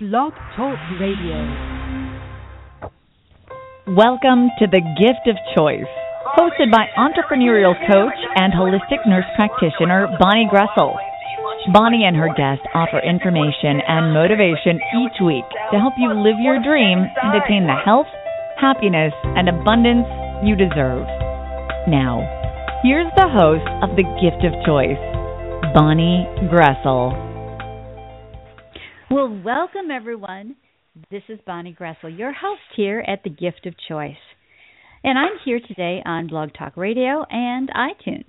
Blog Talk Radio. Welcome to The Gift of Choice, hosted by entrepreneurial coach and holistic nurse practitioner Bonnie Groessl. Bonnie and her guests offer information and motivation each week to help you live your dream and attain the health, happiness, and abundance you deserve. Now, here's the host of The Gift of Choice, Bonnie Groessl. Well, welcome everyone. This is Bonnie Groessl, your host here at The Gift of Choice. And I'm here today on Blog Talk Radio and iTunes.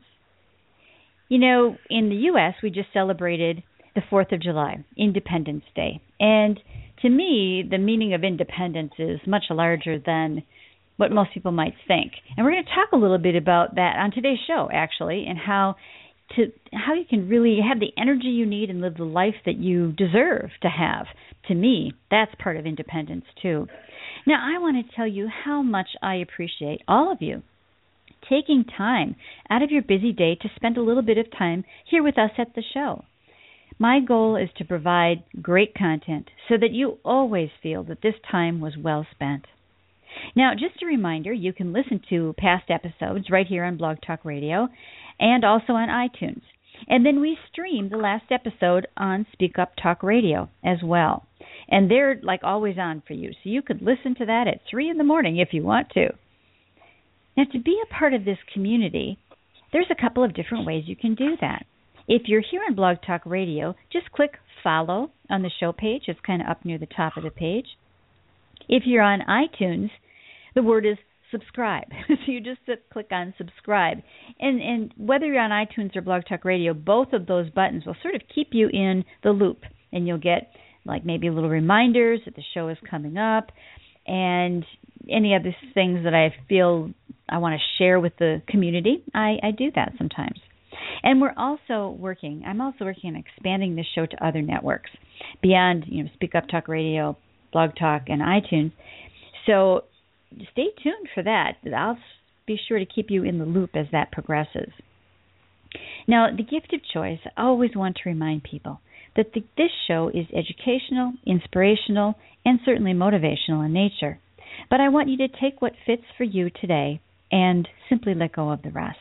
You know, in the U.S., we just celebrated the 4th of July, Independence Day. And to me, the meaning of independence is much larger than what most people might think. And we're going to talk a little bit about that on today's show, actually, and how to how you can really have the energy you need and live the life that you deserve to have. To me, that's part of independence too. Now, I want to tell you how much I appreciate all of you taking time out of your busy day to spend a little bit of time here with us at the show. My goal is to provide great content so that you always feel that this time was well spent. Now, just a reminder, you can listen to past episodes right here on Blog Talk Radio and also on iTunes. And then we stream the last episode on Speak Up Talk Radio as well. And they're like always on for you. So you could listen to that at 3 in the morning if you want to. Now, to be a part of this community, there's a couple of different ways you can do that. If you're here on Blog Talk Radio, just click follow on the show page. It's kind of up near the top of the page. If you're on iTunes, the word is subscribe. so you just click on subscribe. And and whether you're on iTunes or Blog Talk Radio, both of those buttons will sort of keep you in the loop and you'll get like maybe little reminders that the show is coming up and any other things that I feel I want to share with the community, I, I do that sometimes. And we're also working, I'm also working on expanding this show to other networks beyond, you know, Speak Up Talk Radio, Blog Talk, and iTunes. So stay tuned for that. I'll be sure to keep you in the loop as that progresses. Now, the gift of choice, I always want to remind people that the, this show is educational, inspirational, and certainly motivational in nature. But I want you to take what fits for you today and simply let go of the rest.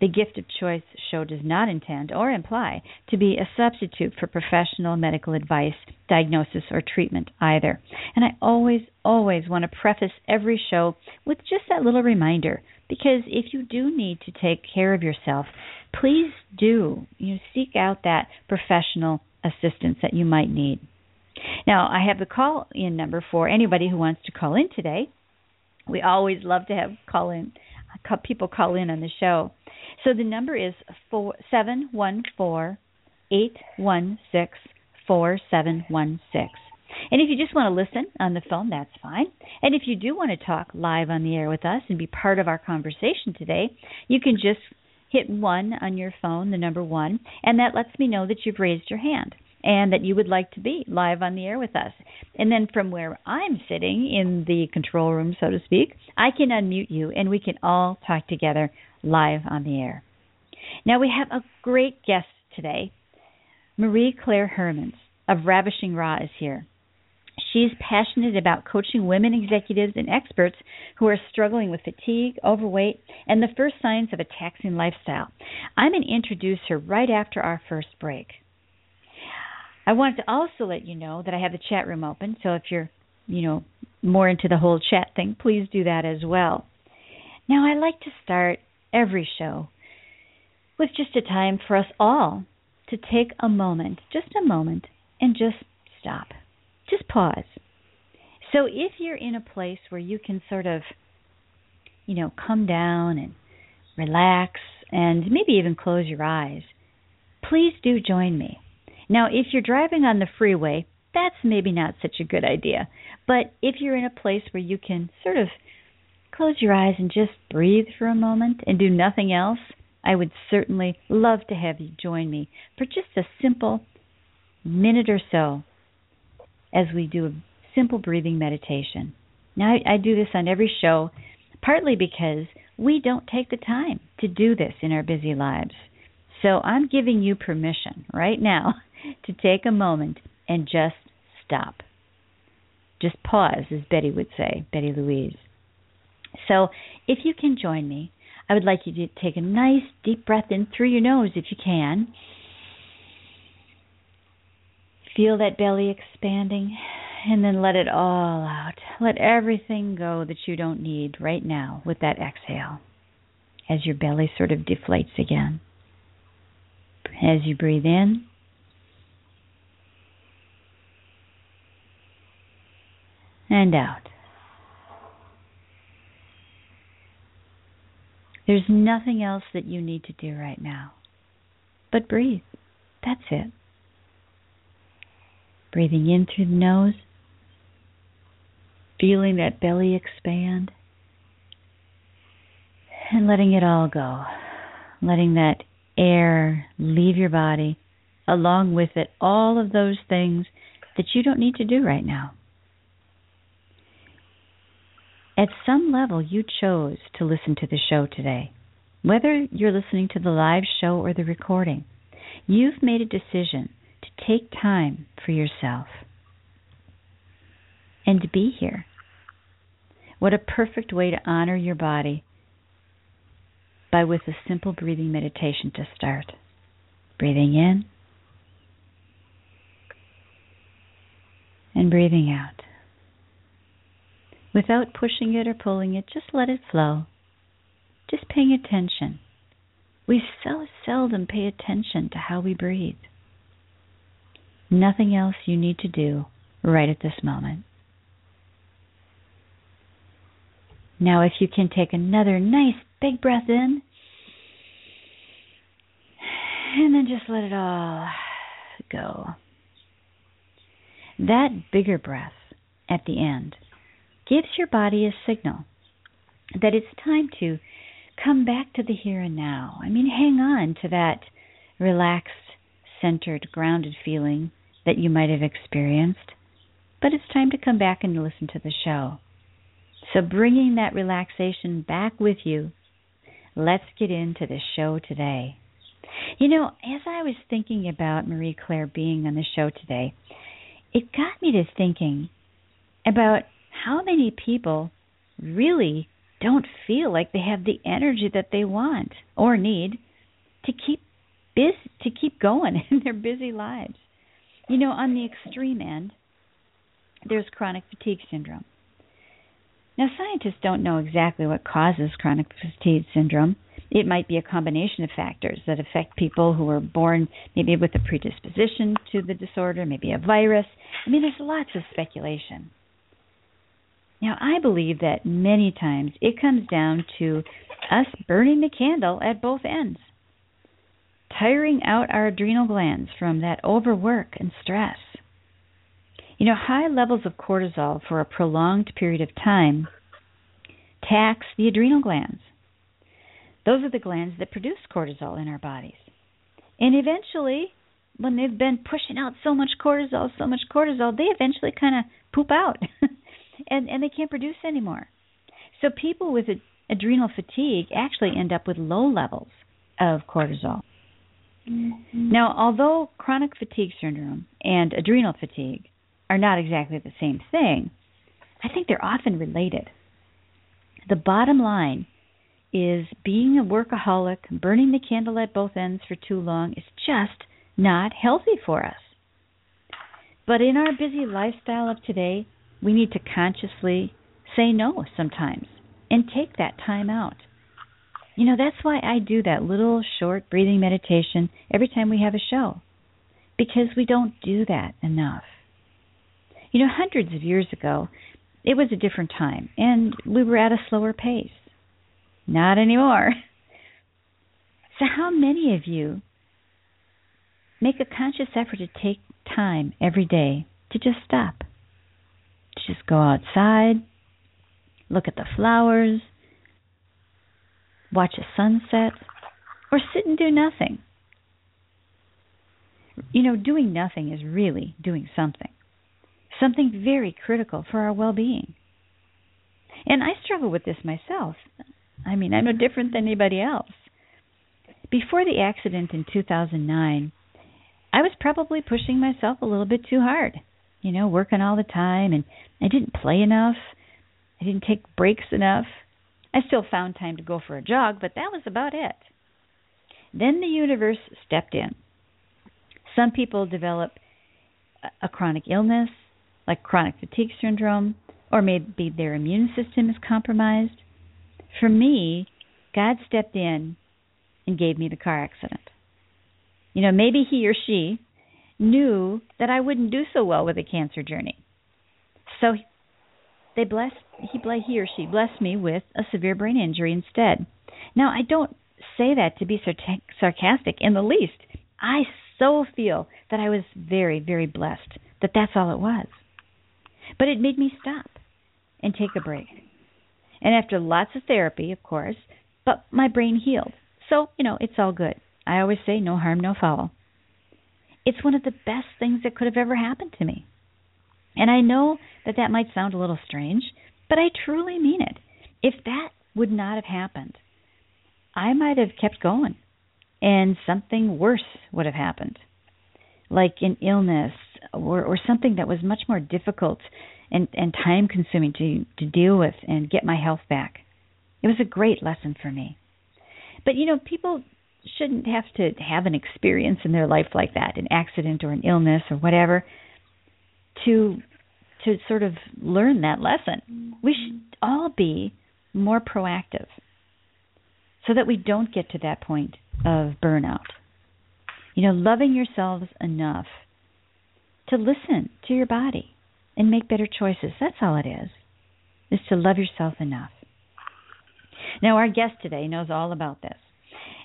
The Gift of Choice show does not intend or imply to be a substitute for professional medical advice, diagnosis, or treatment either. And I always, always want to preface every show with just that little reminder because if you do need to take care of yourself, please do you know, seek out that professional assistance that you might need. Now, I have the call in number for anybody who wants to call in today. We always love to have call in people call in on the show. So the number is four seven one four eight one six four seven one six. And if you just want to listen on the phone, that's fine. And if you do want to talk live on the air with us and be part of our conversation today, you can just hit one on your phone, the number one, and that lets me know that you've raised your hand and that you would like to be live on the air with us. And then from where I'm sitting in the control room, so to speak, I can unmute you and we can all talk together live on the air. Now we have a great guest today. Marie Claire Hermans of Ravishing Raw is here. She's passionate about coaching women executives and experts who are struggling with fatigue, overweight, and the first signs of a taxing lifestyle. I'm going to introduce her right after our first break. I wanted to also let you know that I have the chat room open, so if you're, you know, more into the whole chat thing, please do that as well. Now, I like to start every show with just a time for us all to take a moment, just a moment, and just stop. Just pause. So if you're in a place where you can sort of, you know, come down and relax and maybe even close your eyes, please do join me. Now, if you're driving on the freeway, that's maybe not such a good idea. But if you're in a place where you can sort of close your eyes and just breathe for a moment and do nothing else, I would certainly love to have you join me for just a simple minute or so as we do a simple breathing meditation. Now, I, I do this on every show, partly because we don't take the time to do this in our busy lives. So I'm giving you permission right now to take a moment and just stop. Just pause, as Betty would say, Betty Louise. So, if you can join me, I would like you to take a nice deep breath in through your nose if you can. Feel that belly expanding and then let it all out. Let everything go that you don't need right now with that exhale as your belly sort of deflates again. As you breathe in, and out. There's nothing else that you need to do right now but breathe. That's it. Breathing in through the nose, feeling that belly expand, and letting it all go. Letting that air leave your body, along with it, all of those things that you don't need to do right now. At some level, you chose to listen to the show today. Whether you're listening to the live show or the recording, you've made a decision to take time for yourself and to be here. What a perfect way to honor your body by with a simple breathing meditation to start. Breathing in and breathing out without pushing it or pulling it. Just let it flow. Just paying attention. We so seldom pay attention to how we breathe. Nothing else you need to do right at this moment. Now, if you can take another nice big breath in, and then just let it all go. That bigger breath at the end gives your body a signal that it's time to come back to the here and now. I mean, hang on to that relaxed, centered, grounded feeling that you might have experienced, but it's time to come back and listen to the show. So, bringing that relaxation back with you, let's get into the show today. You know, as I was thinking about Marie Claire being on the show today, it got me to thinking about how many people really don't feel like they have the energy that they want or need to keep busy to keep going in their busy lives. You know, on the extreme end, there's chronic fatigue syndrome. Now, scientists don't know exactly what causes chronic fatigue syndrome. It might be a combination of factors that affect people who are born maybe with a predisposition to the disorder, maybe a virus. I mean, there's lots of speculation. Now, I believe that many times it comes down to us burning the candle at both ends, tiring out our adrenal glands from that overwork and stress. You know, high levels of cortisol for a prolonged period of time tax the adrenal glands. Those are the glands that produce cortisol in our bodies. And eventually, when they've been pushing out so much cortisol, so much cortisol, they eventually kind of poop out. and and they can't produce anymore. So people with adrenal fatigue actually end up with low levels of cortisol. Mm-hmm. Now, although chronic fatigue syndrome and adrenal fatigue are not exactly the same thing, I think they're often related. The bottom line is being a workaholic, burning the candle at both ends for too long is just not healthy for us. But in our busy lifestyle of today, we need to consciously say no sometimes and take that time out. You know, that's why I do that little short breathing meditation every time we have a show, because we don't do that enough. You know, hundreds of years ago, it was a different time, and we were at a slower pace. Not anymore. So, how many of you make a conscious effort to take time every day to just stop? Just go outside, look at the flowers, watch a sunset, or sit and do nothing. You know, doing nothing is really doing something, something very critical for our well being. And I struggle with this myself. I mean, I'm no different than anybody else. Before the accident in 2009, I was probably pushing myself a little bit too hard you know, working all the time and I didn't play enough. I didn't take breaks enough. I still found time to go for a jog, but that was about it. Then the universe stepped in. Some people develop a chronic illness, like chronic fatigue syndrome, or maybe their immune system is compromised. For me, God stepped in and gave me the car accident. You know, maybe he or she knew that I wouldn't do so well with a cancer journey. So they blessed he he or she blessed me with a severe brain injury instead. Now, I don't say that to be sarcastic in the least. I so feel that I was very, very blessed that that's all it was. But it made me stop and take a break. And after lots of therapy, of course, but my brain healed. So, you know, it's all good. I always say no harm, no foul. It's one of the best things that could have ever happened to me. And I know that that might sound a little strange, but I truly mean it. If that would not have happened, I might have kept going and something worse would have happened, like an illness or, or something that was much more difficult and, and time consuming to, to deal with and get my health back. It was a great lesson for me. But you know, people shouldn't have to have an experience in their life like that, an accident or an illness or whatever, to to sort of learn that lesson. We mm-hmm. should all be more proactive so that we don't get to that point of burnout. You know, loving yourselves enough to listen to your body and make better choices. That's all it is. Is to love yourself enough. Now, our guest today knows all about this.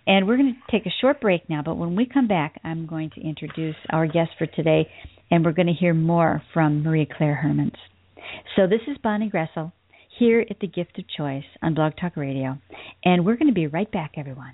And we're going to take a short break now, but when we come back, I'm going to introduce our guest for today, and we're going to hear more from Maria Claire Hermans. So, this is Bonnie Groessl here at the Gift of Choice on Blog Talk Radio, and we're going to be right back, everyone.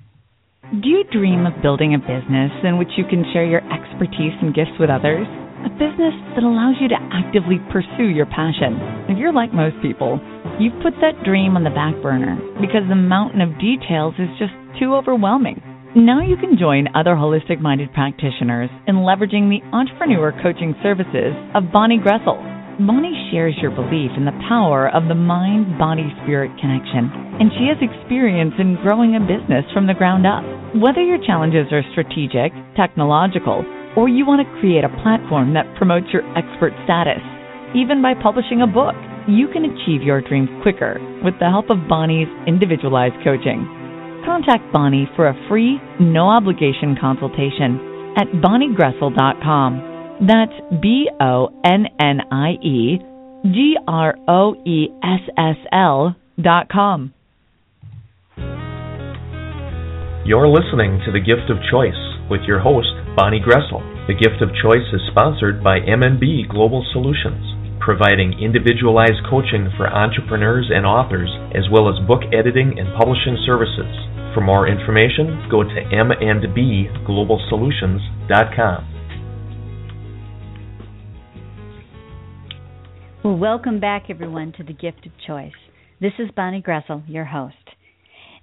Do you dream of building a business in which you can share your expertise and gifts with others? A business that allows you to actively pursue your passion. If you're like most people, you've put that dream on the back burner because the mountain of details is just too overwhelming. Now you can join other holistic minded practitioners in leveraging the entrepreneur coaching services of Bonnie Groessl. Bonnie shares your belief in the power of the mind body spirit connection, and she has experience in growing a business from the ground up. Whether your challenges are strategic, technological, or you want to create a platform that promotes your expert status, even by publishing a book, you can achieve your dreams quicker with the help of Bonnie's individualized coaching. Contact Bonnie for a free, no obligation consultation at bonniegroessl.com. That's B O N N I E G R O E S S L dot com. You're listening to The Gift of Choice with your host, Bonnie Groessl. The Gift of Choice is sponsored by MNB Global Solutions, providing individualized coaching for entrepreneurs and authors, as well as book editing and publishing services. For more information, go to mnbglobalsolutions.com. Well, welcome back, everyone, to the Gift of Choice. This is Bonnie Groessl, your host.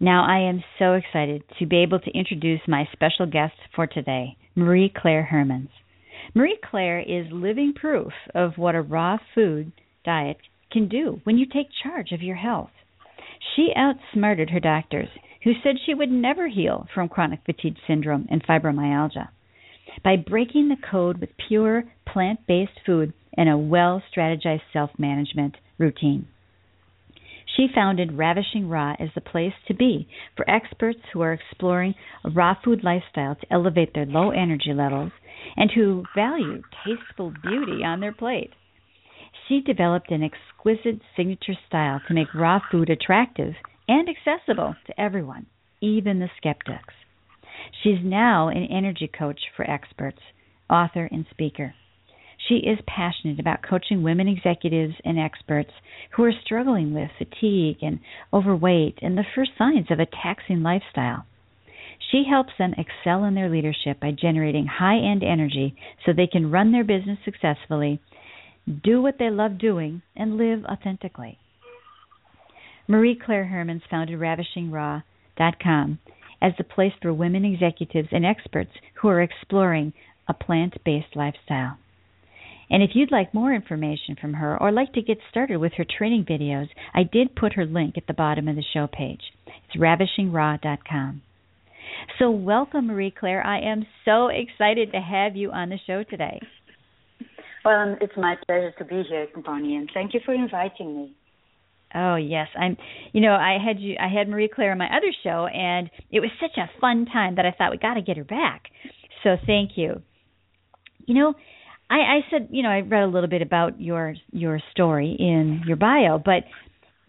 Now, I am so excited to be able to introduce my special guest for today, Marie Claire Hermans. Marie Claire is living proof of what a raw food diet can do when you take charge of your health. She outsmarted her doctors, who said she would never heal from chronic fatigue syndrome and fibromyalgia. By breaking the code with pure plant based food, and a well strategized self management routine. She founded Ravishing Raw as the place to be for experts who are exploring a raw food lifestyle to elevate their low energy levels and who value tasteful beauty on their plate. She developed an exquisite signature style to make raw food attractive and accessible to everyone, even the skeptics. She's now an energy coach for experts, author, and speaker. She is passionate about coaching women executives and experts who are struggling with fatigue and overweight and the first signs of a taxing lifestyle. She helps them excel in their leadership by generating high end energy so they can run their business successfully, do what they love doing, and live authentically. Marie Claire Hermans founded RavishingRaw.com as the place for women executives and experts who are exploring a plant based lifestyle. And if you'd like more information from her or like to get started with her training videos, I did put her link at the bottom of the show page. It's ravishingraw.com. So, welcome, Marie Claire. I am so excited to have you on the show today. Well, it's my pleasure to be here, Bonnie, and thank you for inviting me. Oh yes, I'm. You know, I had you. I had Marie Claire on my other show, and it was such a fun time that I thought we got to get her back. So thank you. You know, I, I said, you know, I read a little bit about your your story in your bio, but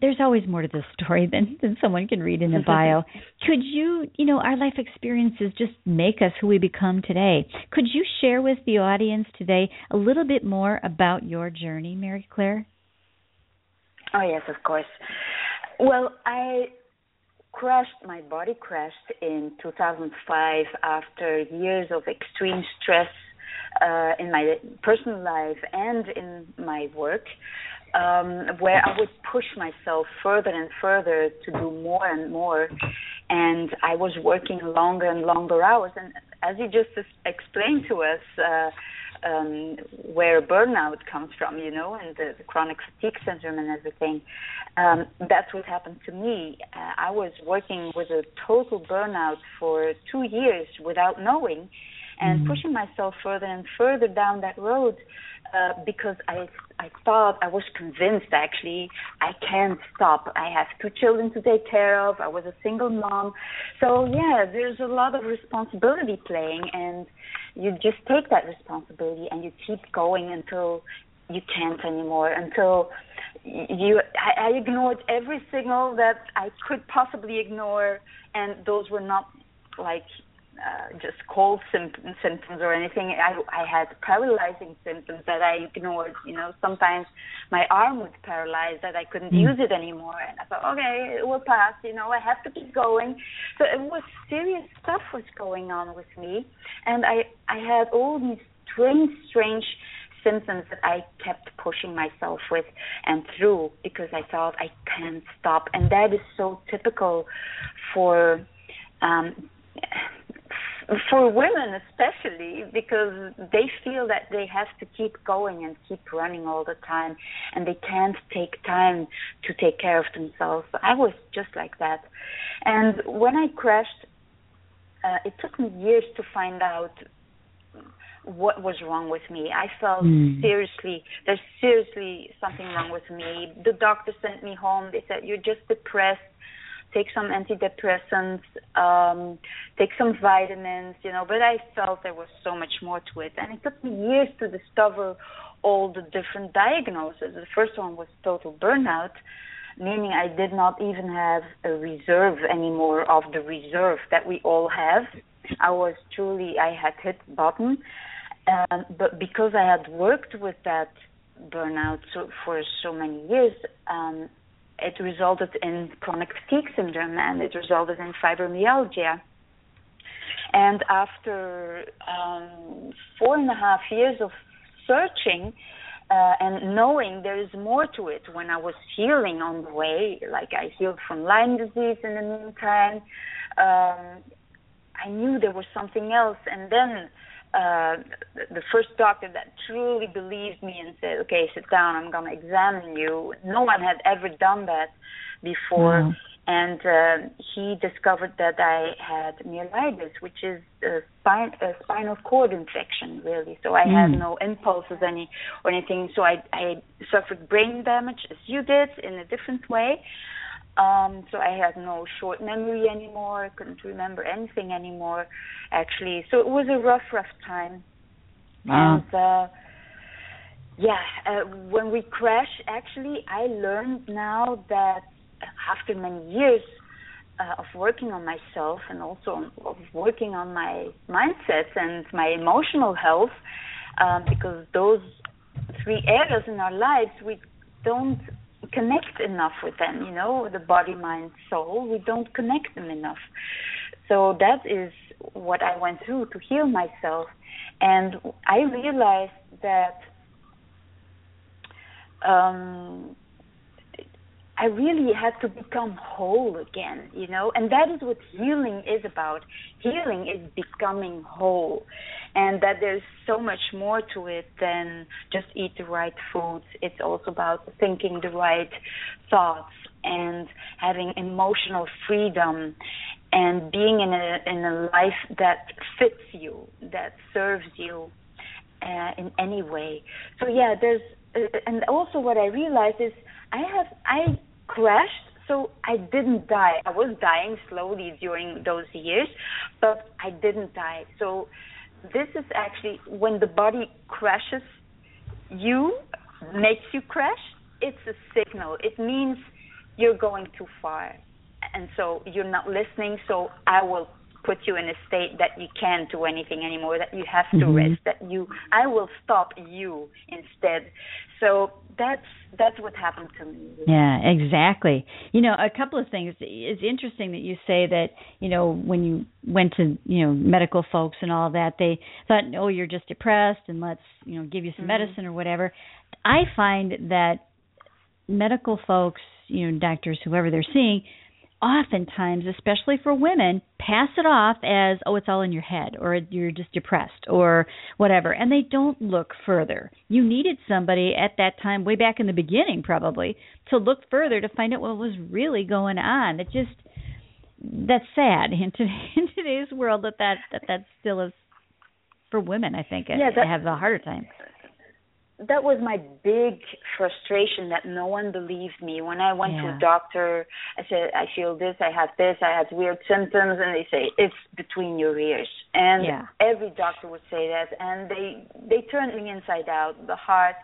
there's always more to this story than than someone can read in a bio. Could you, you know, our life experiences just make us who we become today. Could you share with the audience today a little bit more about your journey, Mary Claire? Oh yes, of course. Well, I crashed. My body crashed in 2005 after years of extreme stress uh, in my personal life and in my work um, where I would push myself further and further to do more and more. And I was working longer and longer hours. And as you just explained to us, uh, um, where burnout comes from, you know, and the, the chronic fatigue syndrome and everything. Um, that's what happened to me. Uh, I was working with a total burnout for two years without knowing, and mm-hmm. pushing myself further and further down that road uh, because I I thought I was convinced actually I can't stop. I have two children to take care of. I was a single mom, so yeah, there's a lot of responsibility playing, and you just take that responsibility and you keep going until you can't anymore. Until you, I, I ignored every signal that I could possibly ignore, and those were not like uh, just cold symptoms, symptoms or anything. I, I had paralyzing symptoms that I ignored. You know, sometimes my arm was paralyzed that I couldn't mm. use it anymore, and I thought, okay, it will pass. You know, I have to keep going. So it was serious stuff was going on with me, and I I had all these strange, strange symptoms that I kept pushing myself with and through because I thought I can't stop, and that is so typical for um, for women especially because they feel that they have to keep going and keep running all the time and they can't take time to take care of themselves i was just like that and when i crashed uh, it took me years to find out what was wrong with me. I felt mm. seriously, there's seriously something wrong with me. The doctor sent me home. They said, You're just depressed take some antidepressants, um, take some vitamins, you know, but I felt there was so much more to it. And it took me years to discover all the different diagnoses. The first one was total burnout, meaning I did not even have a reserve anymore of the reserve that we all have. I was truly, I had hit bottom. Um, but because I had worked with that burnout so, for so many years, um, it resulted in chronic fatigue syndrome and it resulted in fibromyalgia. And after um, four and a half years of searching uh, and knowing there is more to it, when I was healing on the way, like I healed from Lyme disease in the meantime, um, I knew there was something else. And then uh, the first doctor that truly believed me and said, "Okay, sit down. I'm going to examine you." No one had ever done that before, mm. and uh, he discovered that I had myelitis, which is a, spine, a spinal cord infection, really. So I mm. had no impulses any or anything. So I, I suffered brain damage, as you did, in a different way. Um, so I had no short memory anymore. I couldn't remember anything anymore, actually. So it was a rough, rough time. Wow. And uh, yeah, uh, when we crashed, actually, I learned now that after many years uh, of working on myself and also on, of working on my mindset and my emotional health, um, because those three areas in our lives we don't connect enough with them, you know, the body, mind, soul. We don't connect them enough. So that is what I went through to heal myself. And I realized that um, I really had to become whole again, you know, and that is what healing is about. Healing is becoming whole, and that there's so much more to it than just eat the right foods. It's also about thinking the right thoughts and having emotional freedom and being in a in a life that fits you, that serves you uh, in any way. So yeah, there's uh, and also what I realized is I have I crashed, so I didn't die. I was dying slowly during those years, but I didn't die. So this is actually when the body crashes you, makes you crash. It's a signal. It means you're going too far, and so you're not listening. So I will put you in a state that you can't do anything anymore, that you have to Mhm. rest, that you I will stop you instead. So that's that's what happened to me. Yeah, exactly. You know, a couple of things. It's interesting that you say that, you know, when you went to, you know, medical folks and all that, they thought, oh, you're just depressed and let's, you know, give you some Mhm. medicine or whatever. I find that medical folks, you know, doctors, whoever they're seeing, oftentimes, especially for women, pass it off as, oh, it's all in your head, or you're just depressed, or whatever, and they don't look further. You needed somebody at that time, way back in the beginning, probably, to look further to find out what was really going on. It just that's sad in, to, in today's world that that that, that still is for women. I think Yeah, that- have a harder time. That was my big frustration that no one believed me when I went to a doctor. I said I feel this, I have this, I have weird symptoms, and they say it's between your ears. And Yeah. every doctor would say that, and they they turned me inside out. The heart.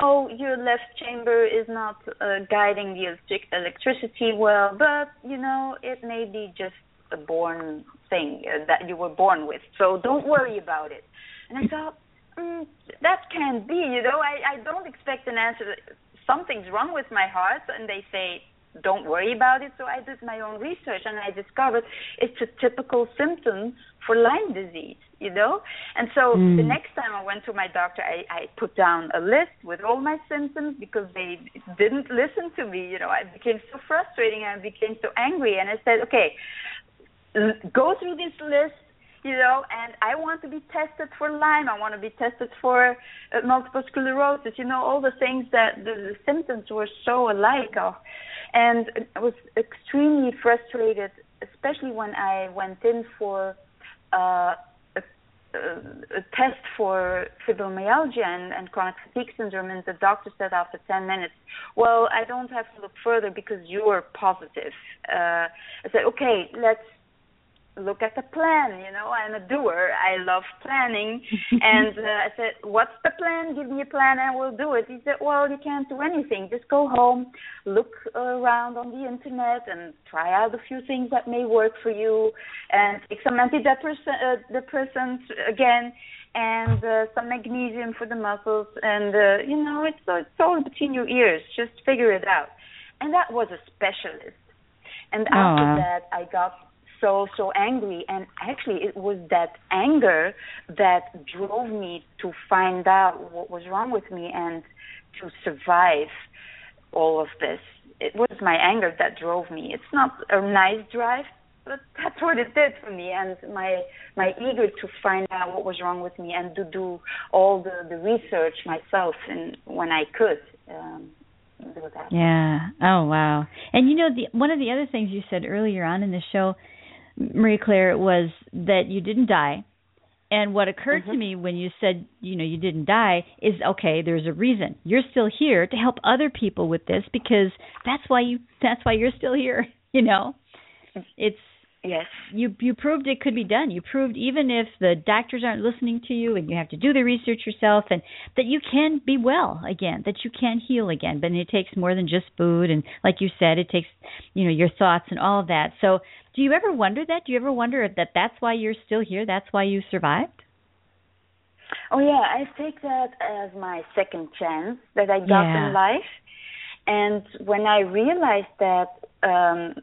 Oh, your left chamber is not uh, guiding the electric electricity well, but you know it may be just a born thing uh, that you were born with. So don't worry about it. And I thought, mm, that can't be. You know, I I don't expect an answer. Something's wrong with my heart, and they say, don't worry about it. So I did my own research, and I discovered it's a typical symptom for Lyme disease. You know, and so Mm. the next time I went to my doctor, I I put down a list with all my symptoms because they didn't listen to me. You know, I became so frustrating, and I became so angry, and I said, okay, l- go through this list you know and i want to be tested for lyme. I want to be tested for uh, multiple sclerosis you know all the things that the, the symptoms were so alike of. And i was extremely frustrated especially when i went in for uh a, a, test for fibromyalgia and, and chronic fatigue syndrome and the doctor said after 10 minutes well i don't have to look further because you're positive. Uh i said okay let's look at the plan. You know, I'm a doer. I love planning. and uh, I said, "What's the plan? Give me a plan, and we'll do it." He said, "Well, you can't do anything. Just go home, look around on the internet, and try out a few things that may work for you, and take some antidepressants uh, again." And uh, some magnesium for the muscles, and uh, you know it's it's all between your ears. Just figure it out. And that was a specialist. And after that, I got so so angry. And actually it was that anger that drove me to find out what was wrong with me and to survive all of this. It was my anger that drove me. It's not a nice drive but that's what it did for me. And my my eager to find out what was wrong with me and to do all the the research myself and when i could um Yeah. Oh wow. And you know the one of the other things you said earlier on in the show, Marie Claire, was that you didn't die. And what occurred to Mhm. me when you said, you know, you didn't die is okay, there's a reason. You're still here to help other people with this because that's why you that's why you're still here, you know. It's yes you you proved it could be done. You proved even if the doctors aren't listening to you and you have to do the research yourself and that you can be well again, that you can heal again. But it takes more than just food and like you said, it takes you know your thoughts and all of that. So do you ever wonder that? Do you ever wonder that that's why you're still here? That's why you survived? Oh yeah, I take that as my second chance that I got Yeah. in life. And when I realized that um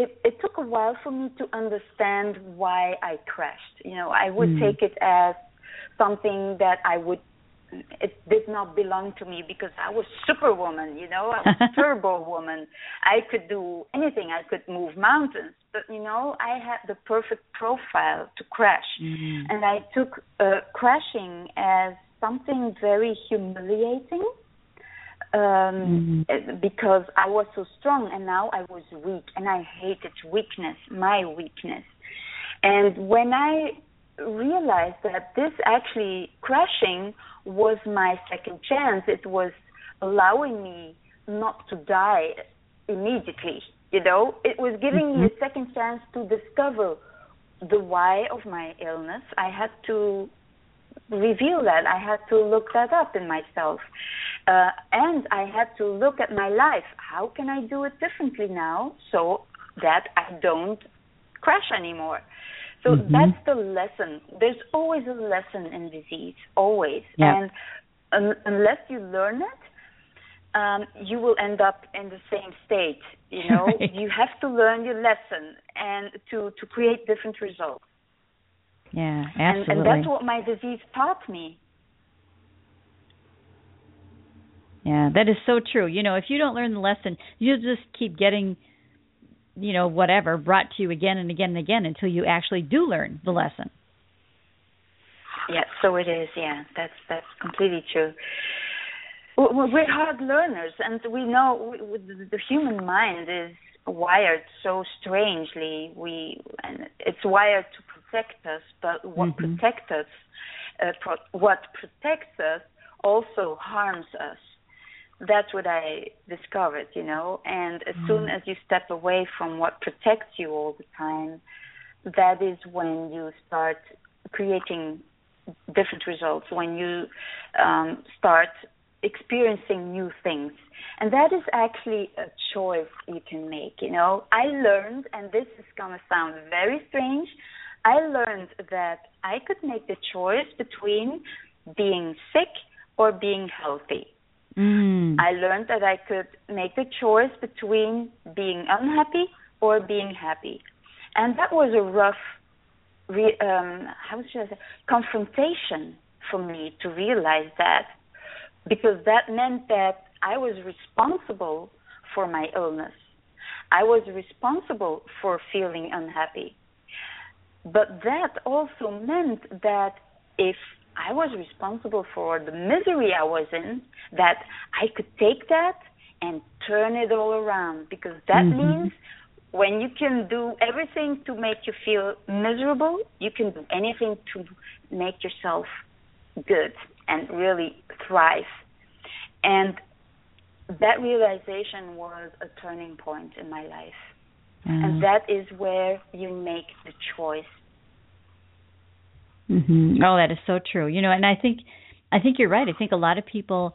it it took a while for me to understand why I crashed. You know, I would Mm. take it as something that I would it did not belong to me because I was superwoman, you know, I was turbo woman. I could do anything. I could move mountains, but you know, I had the perfect profile to crash, mm-hmm. and I took uh, crashing as something very humiliating um mm-hmm. because I was so strong and now I was weak and I hated weakness, my weakness. And when I realized that this actually crashing was my second chance. It was allowing me not to die immediately. You know, it was giving mm-hmm. me a second chance to discover the why of my illness. I had to reveal that. I had to look that up in myself. Uh, and I had to look at my life. How can I do it differently now so that I don't crash anymore? So mm-hmm. that's the lesson. There's always a lesson in disease, always. Yeah. And um, unless you learn it, um, you will end up in the same state. You know, right. you have to learn your lesson and to to create different results. Yeah, absolutely. And, and that's what my disease taught me. Yeah, that is so true. You know, if you don't learn the lesson, you'll just keep getting you know whatever brought to you again and again and again until you actually do learn the lesson. Yeah so it is. Yeah that's that's completely true. We're hard learners and we know the human mind is wired so strangely. We and it's wired to protect us but what mm-hmm. protects us uh, pro- what protects us also harms us that's what I discovered, you know. And as mm. soon as you step away from what protects you all the time, that is when you start creating different results, when you um, start experiencing new things. And that is actually a choice you can make, you know. I learned, and this is going to sound very strange, I learned that I could make the choice between being sick or being healthy Mm. I learned that I could make the choice between being unhappy or being happy. And that was a rough, re, um, how should I say, confrontation for me to realize that, because that meant that I was responsible for my illness. I was responsible for feeling unhappy. But that also meant that if I was responsible for the misery I was in, that I could take that and turn it all around because that mm-hmm. means when you can do everything to make you feel miserable, you can do anything to make yourself good and really thrive. And that realization was a turning point in my life. Mm. And that is where you make the choice Mm-hmm. Oh, that is so true. You know, and I think I think you're right. I think a lot of people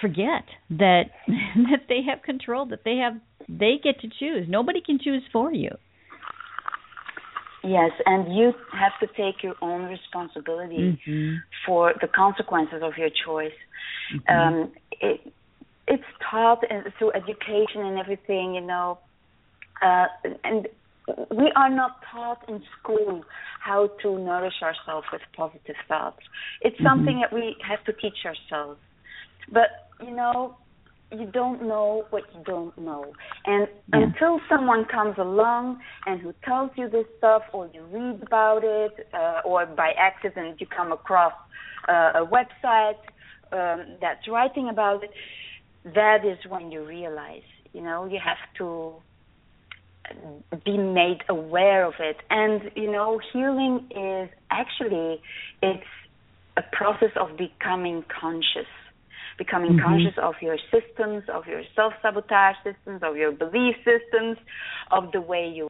forget that that they have control, that they have they get to choose. Nobody can choose for you. Yes, and you have to take your own responsibility mm-hmm. for the consequences of your choice. Mm-hmm. Um, it, it's taught through education and everything, you know, uh, and we are not taught in school how to nourish ourselves with positive thoughts. It's mm-hmm. something that we have to teach ourselves. But, you know, you don't know what you don't know. And yeah. until someone comes along and who tells you this stuff, or you read about it, uh, or by accident you come across uh, a website um, that's writing about it, that is when you realize, you know, you have to be made aware of it. And you know healing is actually it's a process of becoming conscious. Becoming mm-hmm. conscious of your systems of your self sabotage systems of your belief systems of the way you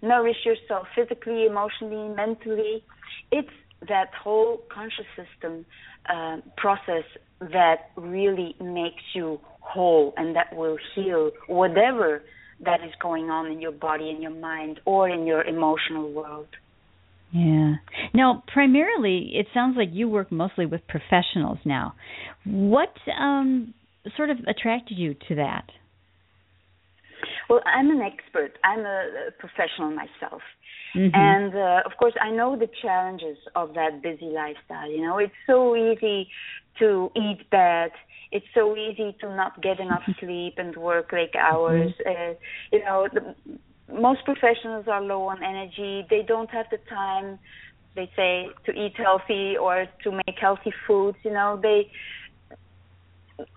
nourish yourself physically emotionally mentally. It's that whole conscious system uh, process that really makes you whole and that will heal whatever that is going on in your body, in your mind, or in your emotional world. Yeah. Now, primarily, it sounds like you work mostly with professionals now. What um, sort of attracted you to that? well, I'm an expert. I'm a, a professional myself. Mm-hmm. And uh, of course, I know the challenges of that busy lifestyle. You know, it's so easy to eat bad. It's so easy to not get enough sleep and work late hours. Mm-hmm. Uh, you know, the, most professionals are low on energy. They don't have the time, they say, to eat healthy or to make healthy foods. You know, they.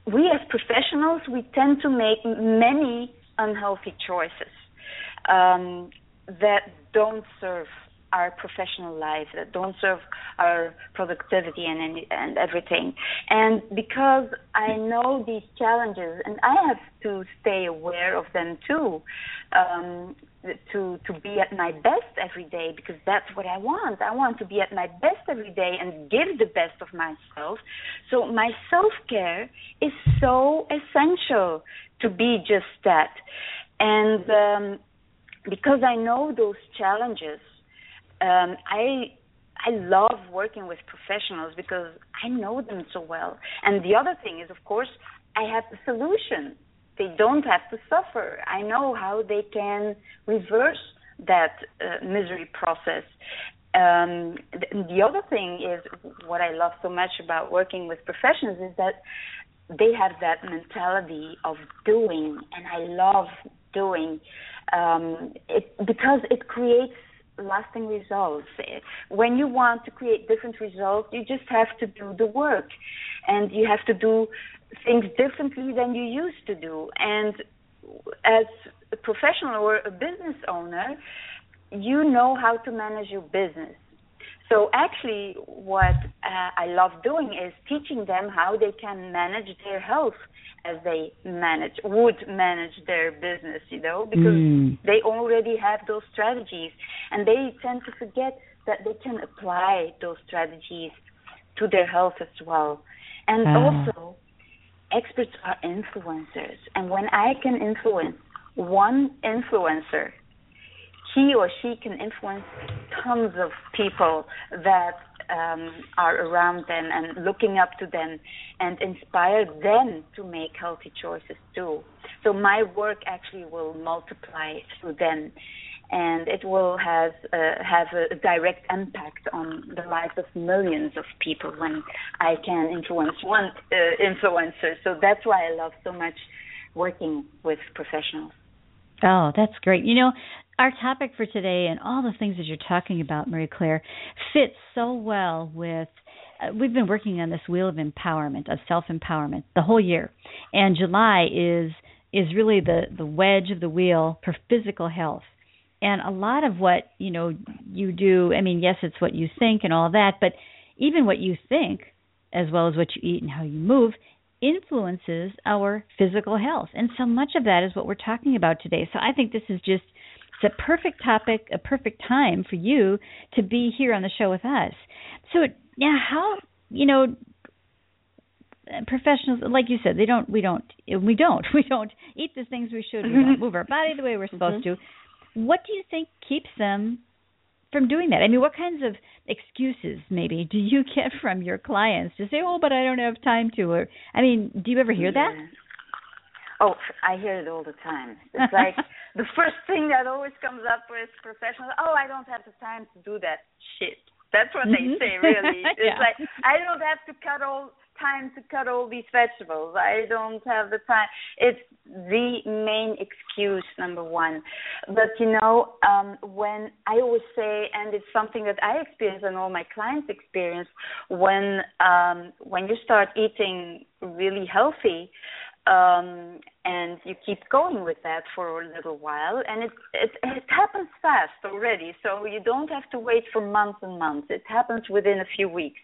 We as professionals, we tend to make many unhealthy choices um, that don't serve our professional lives, that don't serve our productivity and and everything. And because I know these challenges, and I have to stay aware of them too, um, to to be at my best every day because that's what I want. I want to be at my best every day and give the best of myself. So my self care is so essential to be just that. And um, because I know those challenges, um, I I love working with professionals because I know them so well. And the other thing is, of course, I have the solution. They don't have to suffer. I know how they can reverse that uh, misery process. Um, the other thing is what I love so much about working with professionals is that they have that mentality of doing, and I love doing um, it because it creates lasting results. When you want to create different results, you just have to do the work, and you have to do things differently than you used to do. And as a professional or a business owner, you know how to manage your business. So actually, what uh, I love doing is teaching them how they can manage their health as they manage would manage their business, you know, because Mm. they already have those strategies, and they tend to forget that they can apply those strategies to their health as well. And Ah. also, experts are influencers, and when I can influence one influencer he or she can influence tons of people that um, are around them and looking up to them and inspire them to make healthy choices too. So my work actually will multiply through them and it will has uh, have a direct impact on the lives of millions of people when I can influence one uh, influencer. So that's why I love so much working with professionals. Oh, that's great. You know, our topic for today and all the things that you're talking about, Marie Claire, fits so well with. Uh, we've been working on this wheel of empowerment, of self empowerment, the whole year, and July is is really the the wedge of the wheel for physical health. And a lot of what you know you do, I mean, yes, it's what you think and all that, but even what you think, as well as what you eat and how you move, influences our physical health. And so much of that is what we're talking about today. So I think this is just it's a perfect topic, a perfect time for you to be here on the show with us. So yeah, how you know professionals like you said they don't we don't we don't we don't eat the things we should we don't move our body the way we're supposed Mm-hmm. to what do you think keeps them from doing that i mean what kinds of excuses maybe do you get from your clients to say oh but i don't have time to or i mean do you ever hear that Yeah. Oh, I hear it all the time. It's like the first thing that always comes up with professionals. Oh, I don't have the time to do that shit. That's what Mhm. they say. Really, it's Yeah. like I don't have to cut all time to cut all these vegetables. I don't have the time. It's the main excuse number one. But you know, um, when I always say, and it's something that I experience and all my clients experience, when um, when you start eating really healthy um and you keep going with that for a little while and it it it happens fast already so you don't have to wait for months and months. It happens within a few weeks.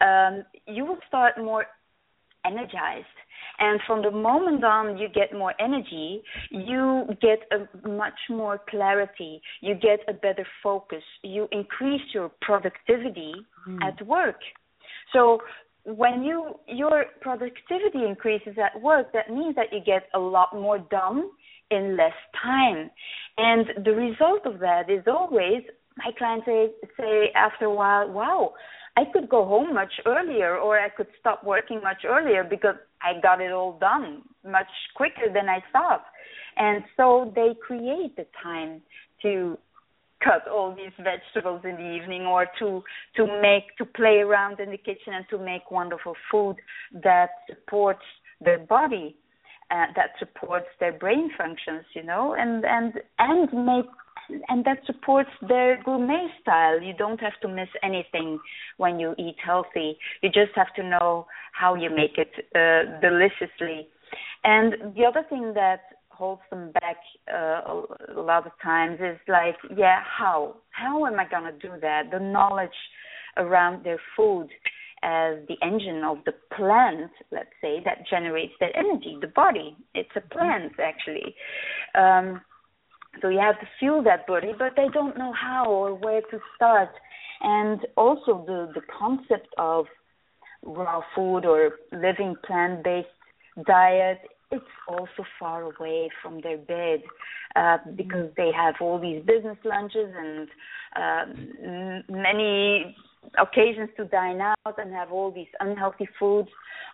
Um you will start more energized and from the moment on you get more energy you get a much more clarity you get a better focus you increase your productivity at work. So when you your productivity increases at work, that means that you get a lot more done in less time. And the result of that is always my clients say, say after a while, wow, I could go home much earlier or I could stop working much earlier because I got it all done much quicker than I thought. And so they create the time to cut all these vegetables in the evening or to to make to play around in the kitchen and to make wonderful food that supports their body uh, that supports their brain functions you know and and and make and that supports their gourmet style. You don't have to miss anything when you eat healthy. You just have to know how you make it uh, deliciously. And the other thing that holds them back uh, a lot of times is like, yeah, how? How am I going to do that? The knowledge around their food as the engine of the plant, let's say, that generates that energy, the body. It's a plant, actually. Um, so you have to fuel that body, but they don't know how or where to start. And also the, the concept of raw food or living plant based diet it's also far away from their bed uh, because they have all these business lunches and uh, many occasions to dine out and have all these unhealthy foods.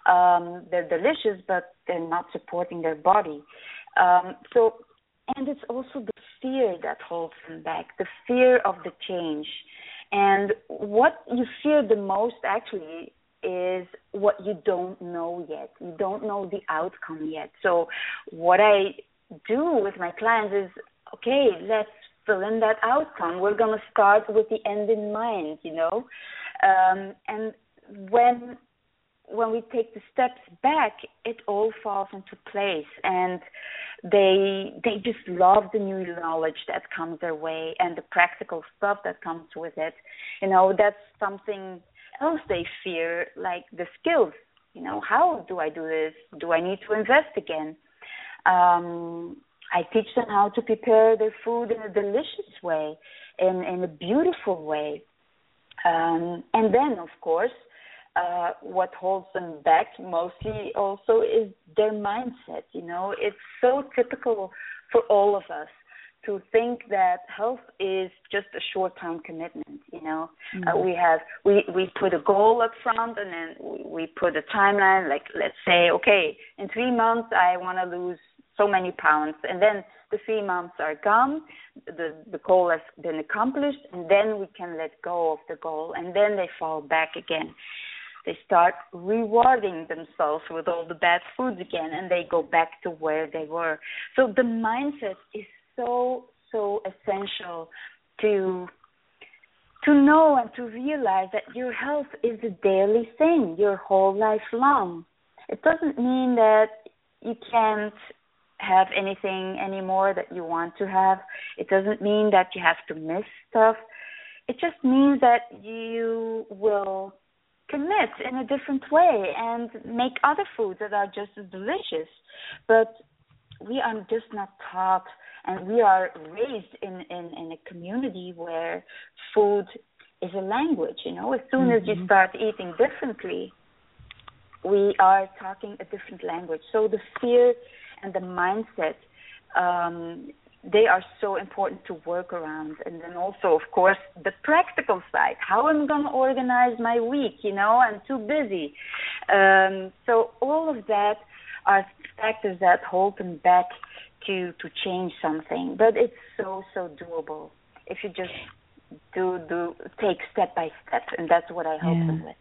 Um, they're delicious, but they're not supporting their body. Um, so, and it's also the fear that holds them back, the fear of the change. And what you fear the most actually is what you don't know yet. You don't know the outcome yet. So, what I do with my clients is okay, let's fill in that outcome. We're going to start with the end in mind, you know. Um, and when when we take the steps back, it all falls into place, and they they just love the new knowledge that comes their way and the practical stuff that comes with it. You know, that's something else they fear, like the skills. You know, how do I do this? Do I need to invest again? Um, I teach them how to prepare their food in a delicious way, in in a beautiful way, um, and then of course uh, what holds them back mostly also is their mindset. You know, it's so typical for all of us to think that health is just a short term commitment you know mm-hmm. uh, we have we we put a goal up front and then we, we put a timeline like let's say okay in 3 months i want to lose so many pounds and then the 3 months are gone the the goal has been accomplished and then we can let go of the goal and then they fall back again they start rewarding themselves with all the bad foods again and they go back to where they were. So the mindset is so, so essential to to know and to realize that your health is a daily thing, your whole life long. It doesn't mean that you can't have anything anymore that you want to have. It doesn't mean that you have to miss stuff. It just means that you will commit in a different way and make other foods that are just as delicious. But we are just not taught and we are raised in, in, in a community where food is a language, you know. As soon mm-hmm. as you mm-hmm. start eating differently, we are talking a different language. So the fear and the mindset um, they are so important to work around. And then also, of course, the practical side. How am I going to organize my week? You know, I'm too busy. Um, so all of that are factors that hold them back to to change something. But it's so so doable if you just do do take step by step, and that's what I help yeah. them with.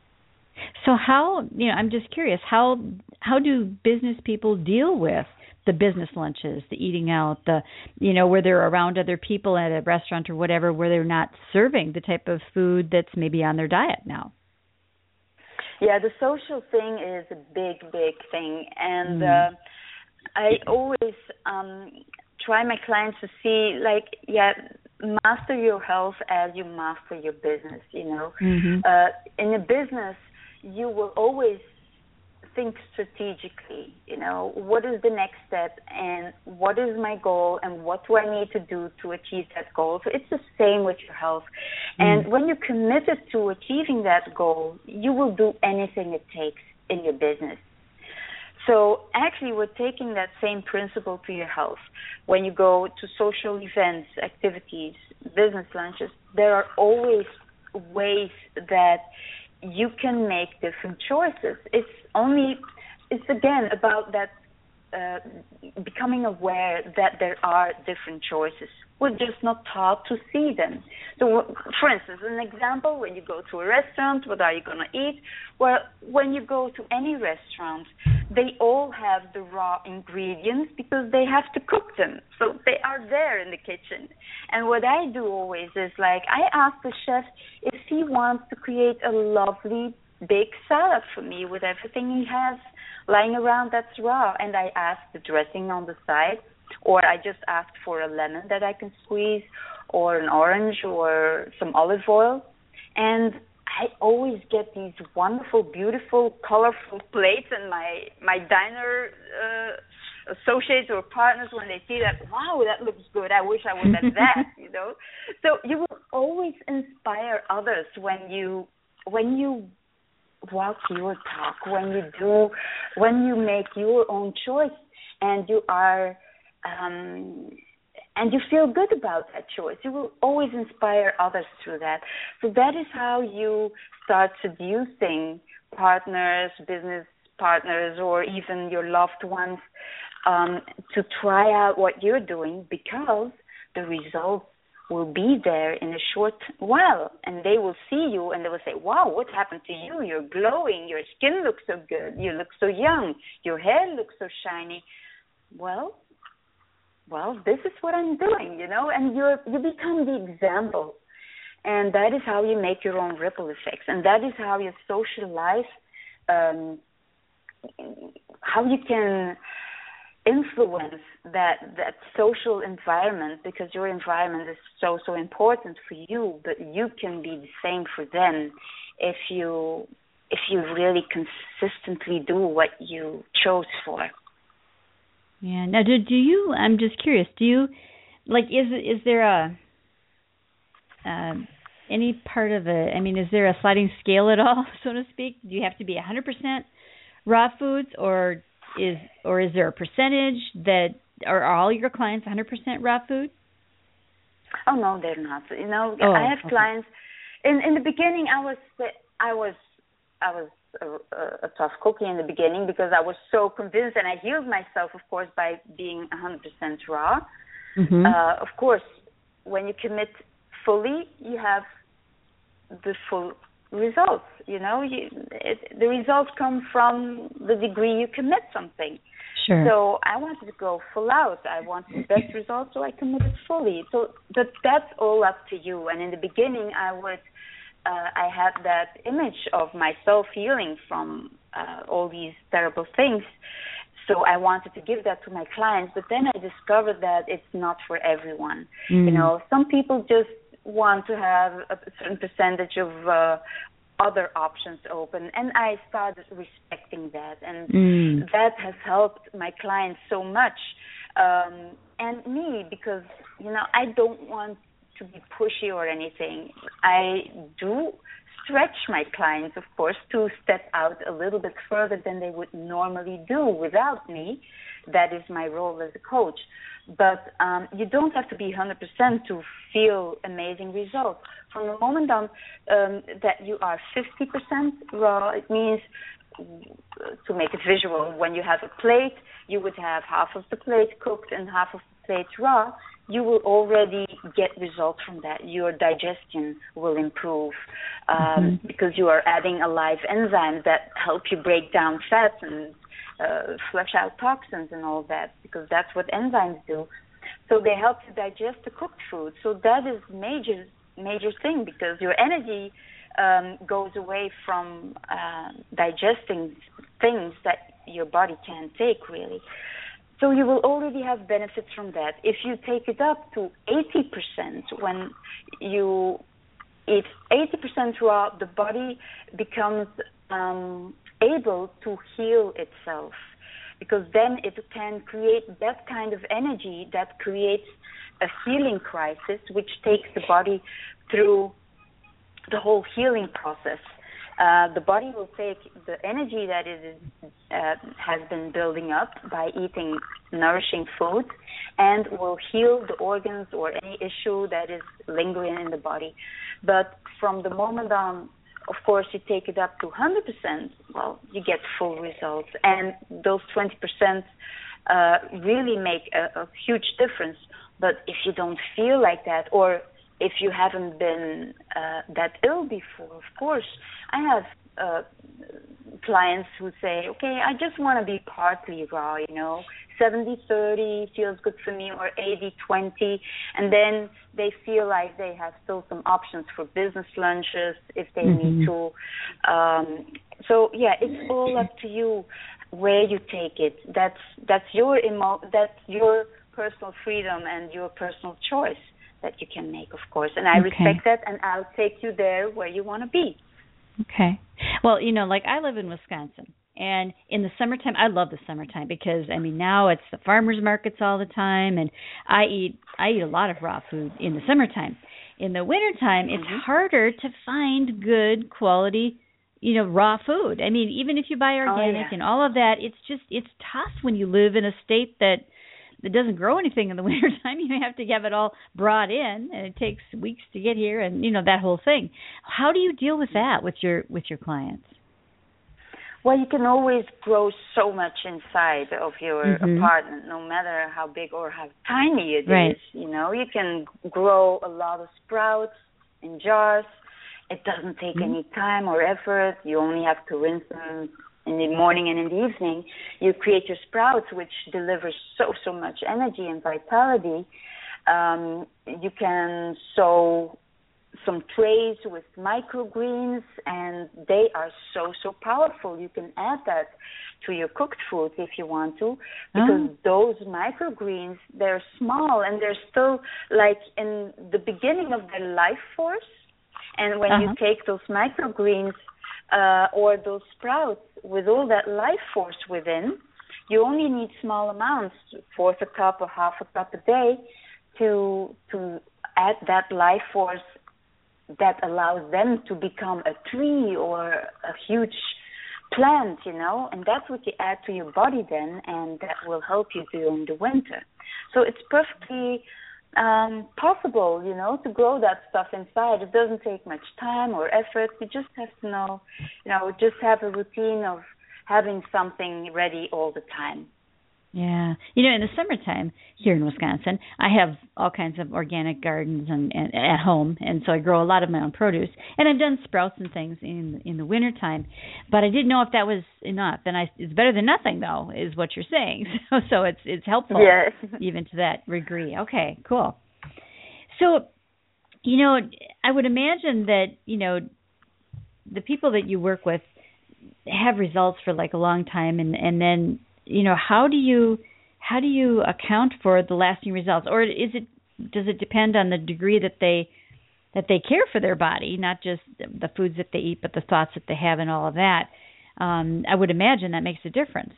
So how you know? I'm just curious how how do business people deal with the business lunches, the eating out, the you know where they're around other people at a restaurant or whatever, where they're not serving the type of food that's maybe on their diet now. Yeah, the social thing is a big, big thing, and mm. uh, I always um, try my clients to see like, yeah, master your health as you master your business. You know, mm-hmm. uh, in a business, you will always think strategically you know what is the next step and what is my goal and what do i need to do to achieve that goal so it's the same with your health mm. and when you're committed to achieving that goal you will do anything it takes in your business so actually we're taking that same principle to your health when you go to social events activities business lunches there are always ways that you can make different choices. It's only it's again about that uh, becoming aware that there are different choices. We're just not taught to see them. So, for instance, an example: when you go to a restaurant, what are you going to eat? Well, when you go to any restaurant, they all have the raw ingredients because they have to cook them. So they are there in the kitchen. And what I do always is like I ask the chef if he wants to create a lovely big salad for me with everything he has lying around that's raw. And I ask the dressing on the side, or I just ask for a lemon that I can squeeze, or an orange, or some olive oil. And I always get these wonderful, beautiful, colorful plates, and my my diner uh, associates or partners when they see that, wow, that looks good. I wish I would have that, you know. So you will always inspire others when you when you walk your talk, when you do, when you make your own choice, and you are, um, and you feel good about that choice. You will always inspire others through that. So that is how you start seducing partners, business partners, or even your loved ones um, to try out what you're doing because the results will be there in a short while and they will see you and they will say, Wow, what happened to you? You're glowing, your skin looks so good, you look so young, your hair looks so shiny. Well, well, this is what I'm doing, you know, and you you become the example. And that is how you make your own ripple effects. And that is how your social life um how you can influence that that social environment because your environment is so so important for you but you can be the same for them if you if you really consistently do what you chose for. Yeah. Now do do you i'm just curious do you like is is there a um any part of a i mean is there a sliding scale at all so to speak? Do you have to be a 100% raw foods or is or is there a percentage that are all your clients 100% raw food? Oh no, they're not. You know, oh, I have okay. clients. In in the beginning, I was I was I was a, a, tough cookie in the beginning because I was so convinced, and I healed myself, of course, by being 100% raw. Mm-hmm. Uh, of course, when you commit fully, you have the full results. You know, you, it, the results come from the degree you commit something. Sure. So I wanted to go full out. I wanted the best results, so I committed fully. So but that's all up to you. And in the beginning, I would, uh, I had that image of myself healing from uh, all these terrible things. So I wanted to give that to my clients, but then I discovered that it's not for everyone. Mm. You know, some people just want to have a certain percentage of uh, other options open and i started respecting that and mm. that has helped my clients so much um and me because you know i don't want to be pushy or anything i do stretch my clients of course to step out a little bit further than they would normally do without me that is my role as a coach but um, you don't have to be 100% to feel amazing results. From the moment on um, that you are 50% raw, it means to make it visual. When you have a plate, you would have half of the plate cooked and half of the plate raw. You will already get results from that. Your digestion will improve um, Mm-hmm. because you are adding a live enzyme that help you break down fats and uh, flush out toxins and all that because that's what enzymes do. So they help you digest the cooked food. So that is major major thing because your energy um, goes away from uh, digesting things that your body can't take really. So you will already have benefits from that. If you take it up to 80% when you eat 80% raw, the body becomes um, able to heal itself because then it can create that kind of energy that creates a healing crisis which takes the body through the whole healing process uh, the body will take the energy that uh, has been building up by eating nourishing food and will heal the organs or any issue that is lingering in the body. But from the moment on of course you take it up to 100%, well, you get full results. And those 20% uh, really make a, a huge difference. But if you don't feel like that, or if you haven't been uh, that ill before, of course, I have uh, clients who say, okay, I just want to be partly raw, you know, 70 30 feels good for me, or 80 20. And then they feel like they have still some options for business lunches if they mm-hmm. need to. Um, so, yeah, it's all up to you where you take it. That's that's your emo- that's your personal freedom and your personal choice that you can make, of course. And I okay. respect that, and I'll take you there where you want to be. Okay. Well, you know, like I live in Wisconsin, and in the summertime, I love the summertime because I mean now it's the farmers markets all the time, and I eat I eat a lot of raw food in the summertime. In the wintertime, it's mm-hmm. harder to find good quality you know raw food i mean even if you buy oh, organic oh, yeah. and all of that it's just it's tough when you live in a state that that doesn't grow anything in the winter time you have to have it all brought in and it takes weeks to get here and you know that whole thing how do you deal with that with your with your clients well you can always grow so much inside of your mm-hmm. apartment no matter how big or how tiny it right. is. you know you can grow a lot of sprouts in jars it doesn't take mm-hmm. any time or effort you only have to rinse them in the morning and in the evening, you create your sprouts, which delivers so so much energy and vitality. Um, you can sow some trays with microgreens, and they are so so powerful. You can add that to your cooked food if you want to, because oh. those microgreens they're small and they're still like in the beginning of their life force. And when uh-huh. you take those microgreens uh, or those sprouts with all that life force within, you only need small amounts, fourth a cup or half a cup a day, to to add that life force that allows them to become a tree or a huge plant, you know, and that's what you add to your body then, and that will help you during the winter. So it's perfectly um, possible, you know, to grow that stuff inside. It doesn't take much time or effort. You just have to know, you know, just have a routine of having something ready all the time. Yeah, you know, in the summertime here in Wisconsin, I have all kinds of organic gardens and, and at home, and so I grow a lot of my own produce. And I've done sprouts and things in in the wintertime, but I didn't know if that was enough. And I, it's better than nothing, though, is what you're saying. So, so it's it's helpful, yes. even to that degree. Okay, cool. So, you know, I would imagine that you know the people that you work with have results for like a long time, and and then you know how do you how do you account for the lasting results? Or is it does it depend on the degree that they that they care for their body not just the foods that they eat but the thoughts that they have and all of that? Um i would imagine that makes a difference.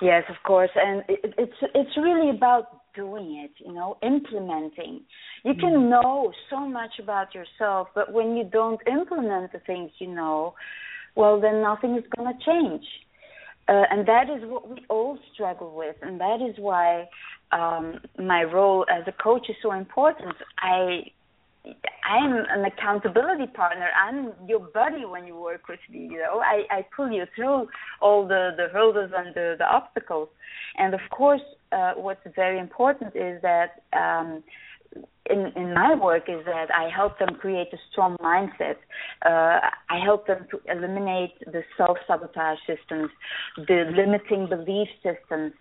Yes of course. And it, it's it's really about doing it you know implementing. You can mm-hmm. know so much about yourself but when you don't implement the things you know well then nothing is going to change uh, and that is what we all struggle with, and that is why um, my role as a coach is so important. I I'm an accountability partner. I'm your buddy when you work with me. You know, I, I pull you through all the the hurdles and the, the obstacles. And of course, uh, what's very important is that um, in, in my work is that I help them create a strong mindset. Uh, I help them to eliminate the self sabotage systems, the limiting belief systems,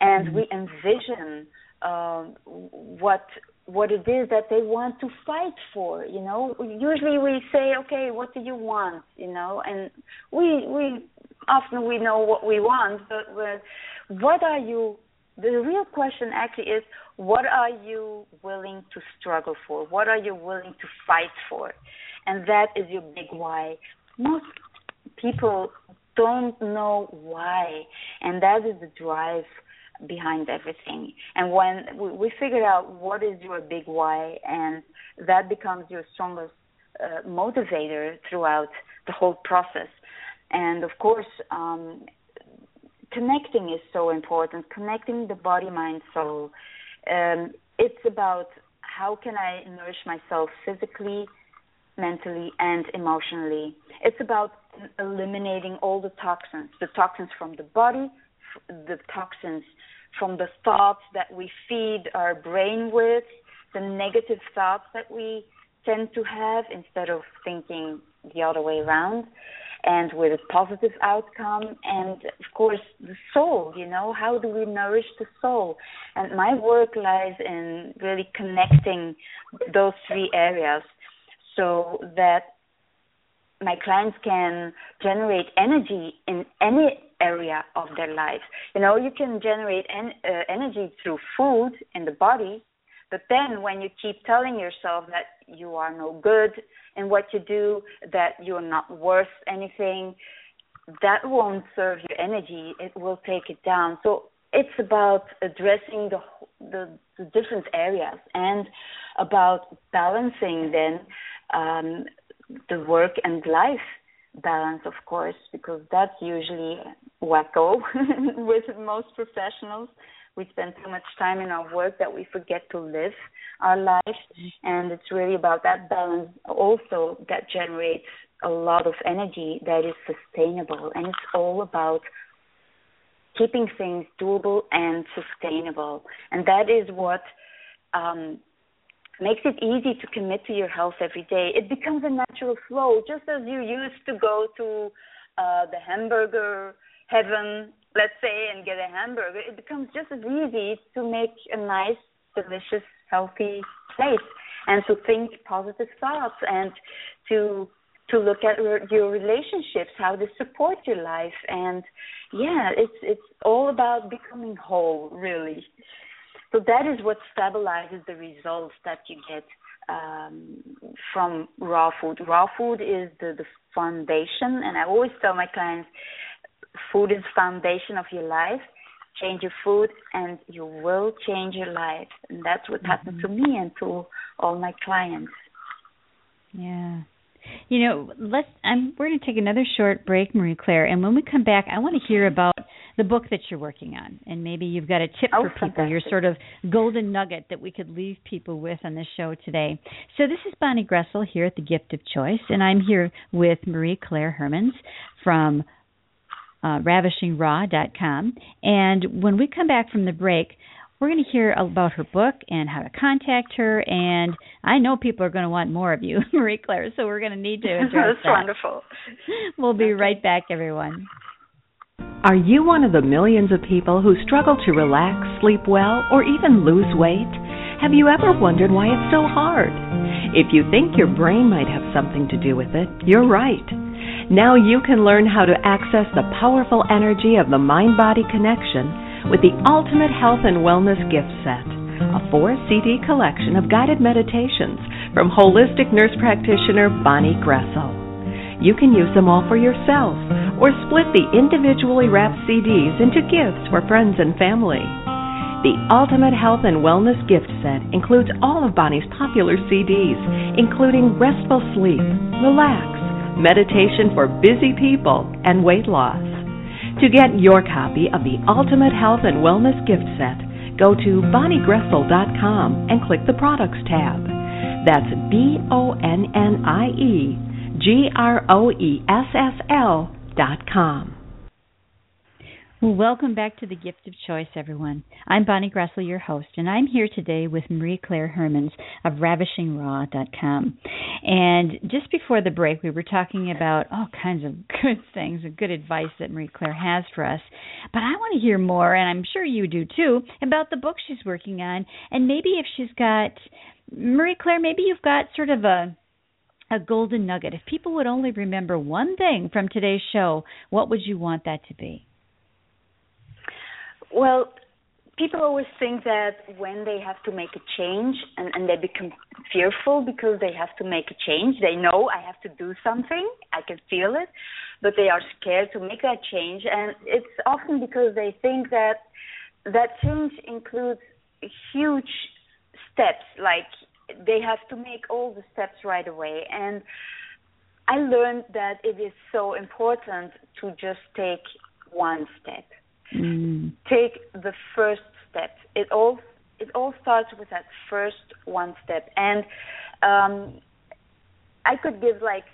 and mm-hmm. we envision uh, what what it is that they want to fight for. You know, usually we say, okay, what do you want? You know, and we we often we know what we want, but what are you the real question actually is what are you willing to struggle for? What are you willing to fight for? And that is your big why. Most people don't know why, and that is the drive behind everything. And when we figure out what is your big why, and that becomes your strongest uh, motivator throughout the whole process. And of course, um, connecting is so important. Connecting the body, mind, soul. Um, it's about how can I nourish myself physically, mentally and emotionally. It's about eliminating all the toxins, the toxins from the body, the toxins from the thoughts that we feed our brain with, the negative thoughts that we tend to have instead of thinking the other way around and with a positive outcome and of course the soul you know how do we nourish the soul and my work lies in really connecting those three areas so that my clients can generate energy in any area of their life. You know, you can generate en- uh, energy through food in the body, but then when you keep telling yourself that you are no good in what you do, that you're not worth anything, that won't serve your energy. It will take it down. So it's about addressing the the, the different areas and about balancing then um, the work and life balance, of course, because that's usually wacko with most professionals. We spend so much time in our work that we forget to live our lives, and it's really about that balance also that generates a lot of energy that is sustainable, and it's all about keeping things doable and sustainable, and that is what um, makes it easy to commit to your health every day. It becomes a natural flow, just as you used to go to uh, the hamburger heaven, let's say, and get a hamburger. It becomes just as easy to make a nice, delicious, healthy place, and to think positive thoughts, and to to look at your relationships, how they support your life, and yeah, it's it's all about becoming whole, really. So that is what stabilizes the results that you get um, from raw food. Raw food is the, the foundation, and I always tell my clients, food is foundation of your life. Change your food, and you will change your life. And that's what mm-hmm. happened to me and to all my clients. Yeah. You know, let's. I'm. We're going to take another short break, Marie Claire, and when we come back, I want to hear about the book that you're working on, and maybe you've got a tip oh, for people. Fantastic. Your sort of golden nugget that we could leave people with on this show today. So this is Bonnie Groessl here at the Gift of Choice, and I'm here with Marie Claire Hermans from uh, ravishingraw.com. And when we come back from the break, we're going to hear about her book and how to contact her. And I know people are going to want more of you, Marie Claire, so we're going to need to address That's that. wonderful. We'll be right back, everyone. Are you one of the millions of people who struggle to relax, sleep well, or even lose weight? Have you ever wondered why it's so hard? If you think your brain might have something to do with it, you're right. Now you can learn how to access the powerful energy of the mind body connection with the Ultimate Health and Wellness Gift Set, a four CD collection of guided meditations from holistic nurse practitioner Bonnie Groessl. You can use them all for yourself or split the individually wrapped CDs into gifts for friends and family. The Ultimate Health and Wellness Gift Set includes all of Bonnie's popular CDs, including Restful Sleep, Relax, Meditation for Busy People, and Weight Loss. To get your copy of the Ultimate Health and Wellness Gift Set, go to bonniegroessl.com and click the Products tab. That's B O N N I E G R O E S S L dot com. Well, welcome back to the Gift of Choice, everyone. I'm Bonnie Groessl, your host, and I'm here today with Marie Claire Hermans of RavishingRaw.com. And just before the break, we were talking about all kinds of good things and good advice that Marie Claire has for us. But I want to hear more, and I'm sure you do too, about the book she's working on, and maybe if she's got Marie Claire, maybe you've got sort of a a golden nugget. If people would only remember one thing from today's show, what would you want that to be? Well, people always think that when they have to make a change and, and they become fearful because they have to make a change, they know I have to do something, I can feel it, but they are scared to make that change. And it's often because they think that that change includes huge steps, like they have to make all the steps right away. And I learned that it is so important to just take one step Mm. Take the first step. It all it all starts with that first one step. And um, I could give like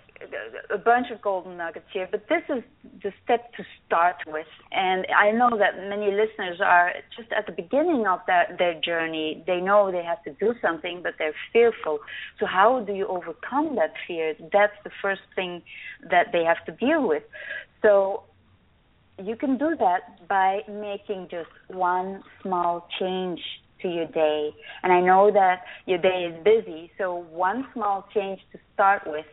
a bunch of golden nuggets here, but this is the step to start with. And I know that many listeners are just at the beginning of that their journey. They know they have to do something, but they're fearful. So how do you overcome that fear? That's the first thing that they have to deal with. So you can do that by making just one small change to your day. And I know that your day is busy, so one small change to start with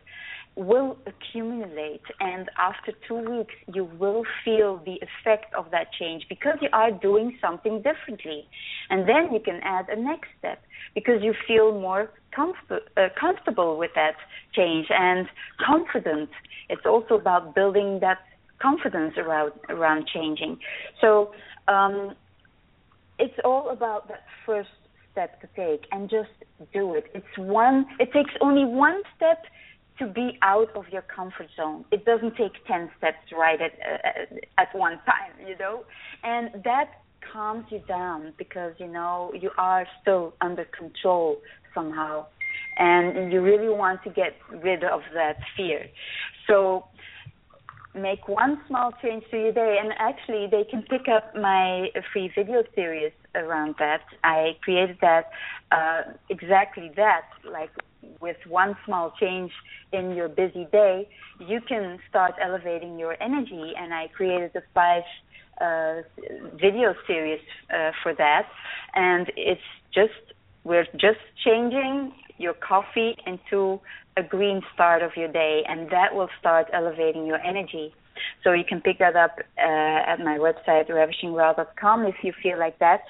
will accumulate and after two weeks you will feel the effect of that change because you are doing something differently. And then you can add a next step because you feel more comfort, uh, comfortable with that change and confident. It's also about building that confidence around around changing. So um, it's all about that first step to take and just do it. It's one it takes only one step to be out of your comfort zone. It doesn't take 10 steps right at, uh, at one time, you know? And that calms you down because, you know, you are still under control somehow. And you really want to get rid of that fear. So make one small change to your day. And actually, they can pick up my free video series around that. I created that uh, exactly that, like with one small change in your busy day, you can start elevating your energy. And I created a five uh, video series uh, for that, and it's just we're just changing your coffee into a green start of your day, and that will start elevating your energy. So you can pick that up uh, at my website, ravishingwell.com if you feel like that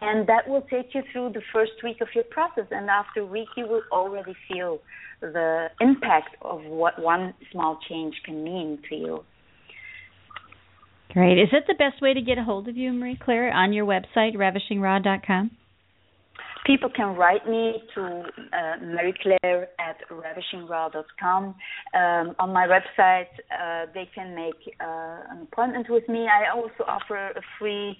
and that will take you through the first week of your process and after a week you will already feel the impact of what one small change can mean to you great is that the best way to get a hold of you marie claire on your website ravishingraw.com people can write me to uh, Marie Claire at ravishingraw.com. Um, on my website, uh, they can make uh, an appointment with me. I also offer a free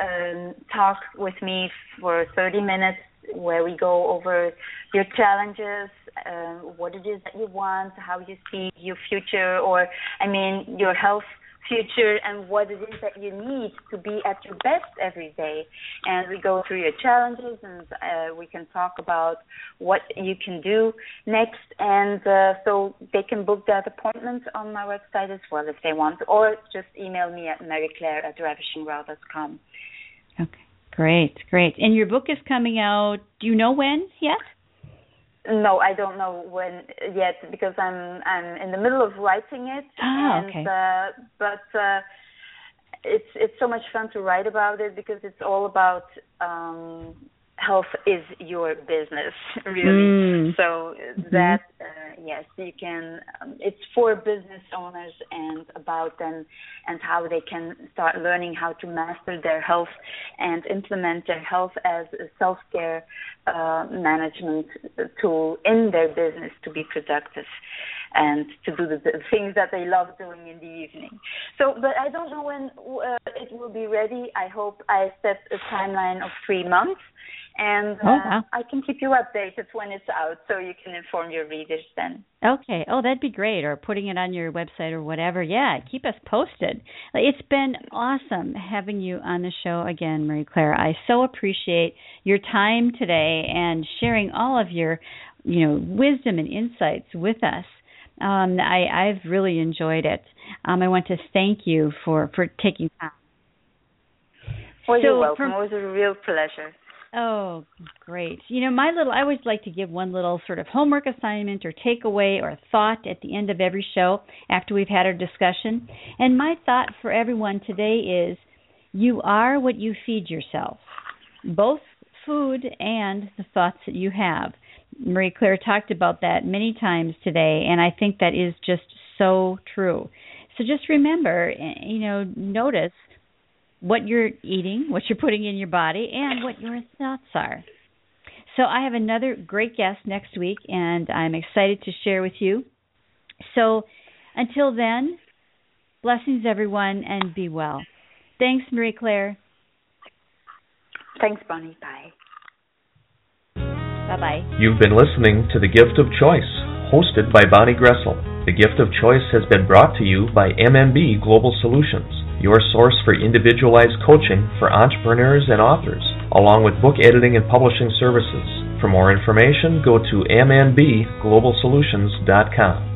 um, talk with me for 30 minutes where we go over your challenges, uh, what it is that you want, how you see your future, or I mean your health future and what it is that you need to be at your best every day. And we go through your challenges and uh, we can talk about what you can do next. And uh, so they can book that appointment on my website as well if they want, or just email me at maryclaire at ravishingraw.com. Okay, great, great. And your book is coming out, do you know when yet? No, I don't know when yet because I'm I'm in the middle of writing it. Oh, and, okay. Uh, but uh, it's it's so much fun to write about it because it's all about um, health is your business really mm. so mm-hmm. that uh, yes you can um, it's for business owners and about them and how they can start learning how to master their health and implement their health as a self-care uh, management tool in their business to be productive and to do the, the, things that they love doing in the evening. So, but I don't know when uh, it will be ready. I hope I set a timeline of three months and uh, oh, wow. I can keep you updated when it's out, so you can inform your readers then. Okay. Oh, that'd be great. Or putting it on your website or whatever. Yeah, keep us posted. It's been awesome having you on the show again, Marie Claire. I so appreciate your time today and sharing all of your, you know, wisdom and insights with us. Um, I, I've really enjoyed it. Um, I want to thank you for for taking time. Well, so you're welcome. From, it was a real pleasure. Oh, great. You know, my little, I always like to give one little sort of homework assignment or takeaway or thought at the end of every show after we've had our discussion. And my thought for everyone today is you are what you feed yourself, both food and the thoughts that you have. Marie Claire talked about that many times today, and I think that is just so true. So just remember, you know, notice what you're eating, what you're putting in your body, and what your thoughts are. So I have another great guest next week, and I'm excited to share with you. So until then, blessings everyone, and be well. Thanks, Marie Claire. Thanks, Bonnie. Bye. Bye bye. You've been listening to The Gift of Choice hosted by Bonnie Groessl. The gift of choice has been brought to you by MMB Global Solutions, your source for individualized coaching for entrepreneurs and authors, along with book editing and publishing services. For more information, go to mmbglobalsolutions.com.